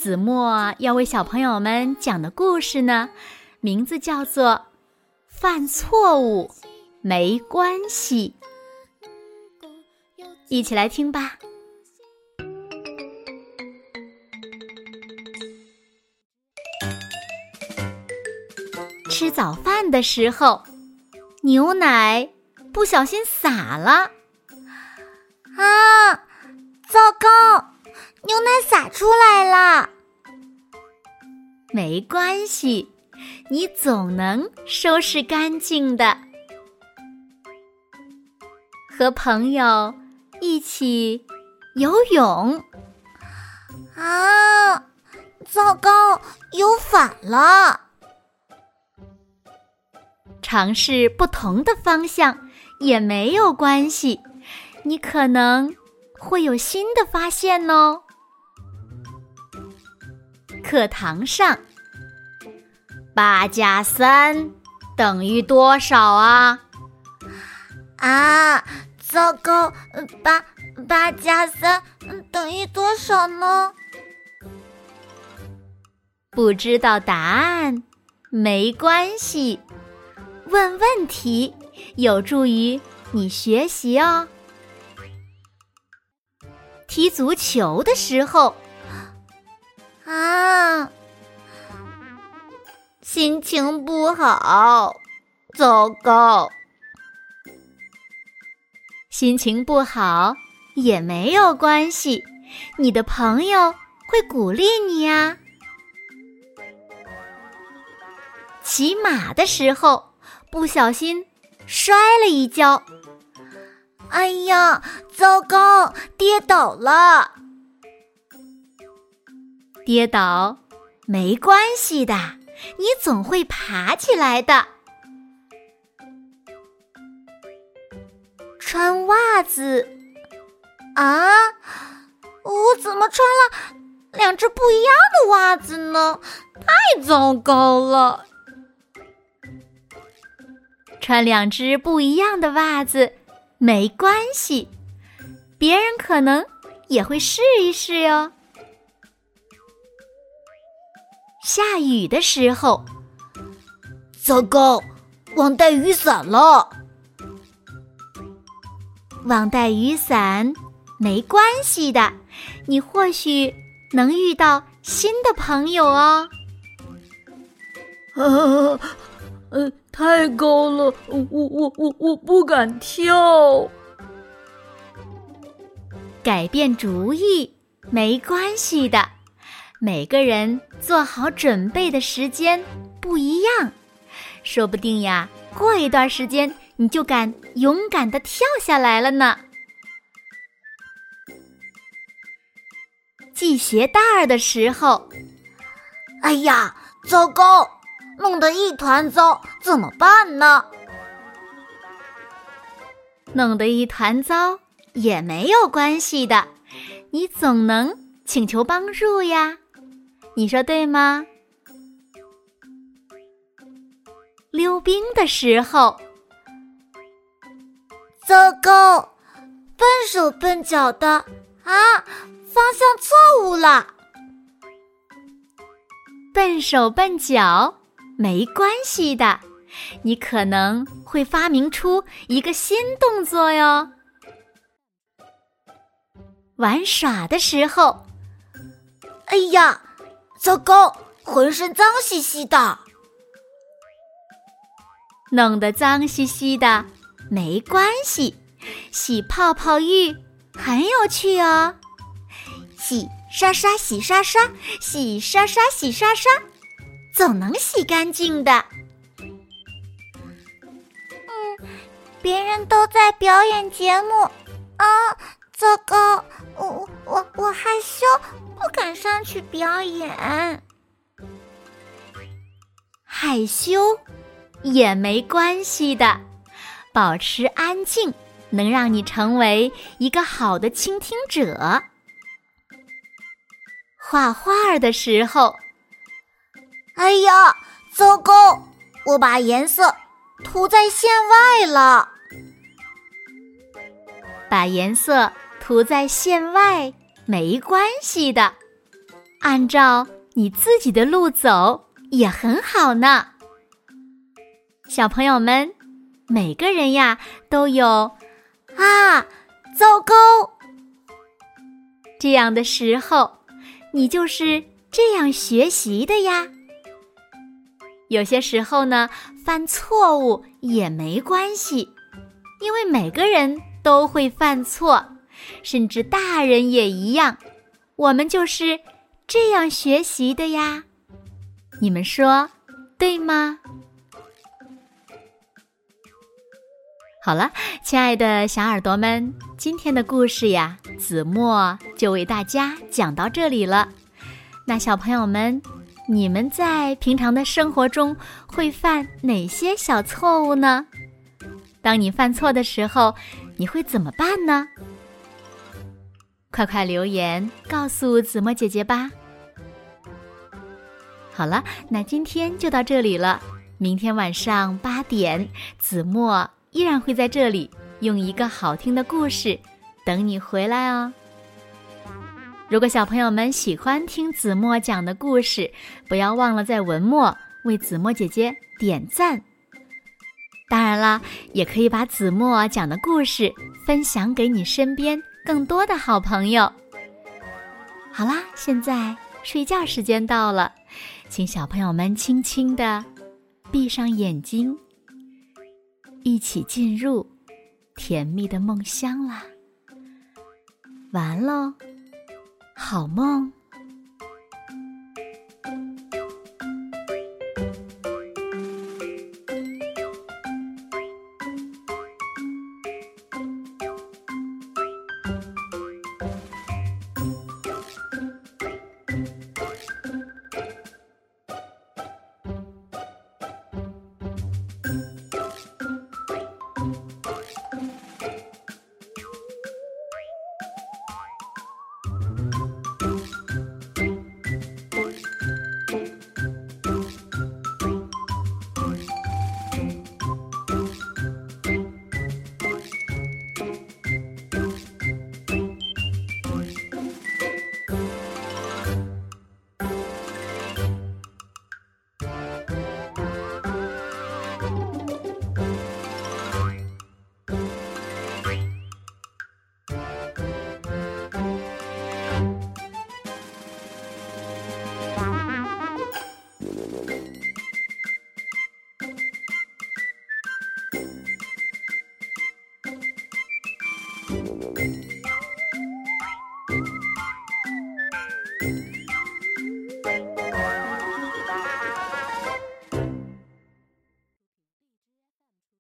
子墨要为小朋友们讲的故事呢，名字叫做《犯错误没关系》，一起来听吧。吃早饭的时候，牛奶不小心洒了，啊，糟糕！牛奶洒出来了，没关系，你总能收拾干净的。和朋友一起游泳，啊，糟糕，游反了。尝试不同的方向也没有关系，你可能会有新的发现哦。课堂上，八加三等于多少啊？啊，糟糕！八八加三等于多少呢？不知道答案没关系，问问题有助于你学习哦。踢足球的时候。啊，心情不好，糟糕。心情不好也没有关系，你的朋友会鼓励你呀。骑马的时候不小心摔了一跤，哎呀，糟糕，跌倒了。跌倒没关系的，你总会爬起来的。穿袜子啊，我怎么穿了两只不一样的袜子呢？太糟糕了！穿两只不一样的袜子没关系，别人可能也会试一试哟。下雨的时候，糟糕，忘带雨伞了。忘带雨伞没关系的，你或许能遇到新的朋友哦。啊，呃，太高了，我我我我不敢跳。改变主意没关系的。每个人做好准备的时间不一样，说不定呀，过一段时间你就敢勇敢的跳下来了呢。系鞋带儿的时候，哎呀，糟糕，弄得一团糟，怎么办呢？弄得一团糟也没有关系的，你总能请求帮助呀。你说对吗？溜冰的时候，糟糕，笨手笨脚的啊，方向错误了。笨手笨脚没关系的，你可能会发明出一个新动作哟。玩耍的时候，哎呀！糟糕，浑身脏兮兮的，弄得脏兮兮的没关系，洗泡泡浴很有趣哦。洗刷刷，洗刷刷，洗刷刷，洗刷刷，总能洗干净的。嗯，别人都在表演节目啊，糟糕，我我我害羞。不敢上去表演，害羞也没关系的，保持安静能让你成为一个好的倾听者。画画的时候，哎呀，糟糕！我把颜色涂在线外了。把颜色涂在线外没关系的，按照你自己的路走。也很好呢，小朋友们，每个人呀都有啊，糟糕这样的时候，你就是这样学习的呀。有些时候呢，犯错误也没关系，因为每个人都会犯错，甚至大人也一样。我们就是这样学习的呀。你们说对吗？好了，亲爱的小耳朵们，今天的故事呀，子墨就为大家讲到这里了。那小朋友们，你们在平常的生活中会犯哪些小错误呢？当你犯错的时候，你会怎么办呢？快快留言告诉子墨姐姐吧。好了，那今天就到这里了。明天晚上八点，子墨依然会在这里，用一个好听的故事等你回来哦。如果小朋友们喜欢听子墨讲的故事，不要忘了在文末为子墨姐姐点赞。当然啦，也可以把子墨讲的故事分享给你身边更多的好朋友。好啦，现在睡觉时间到了。请小朋友们轻轻的闭上眼睛，一起进入甜蜜的梦乡啦！完喽，好梦。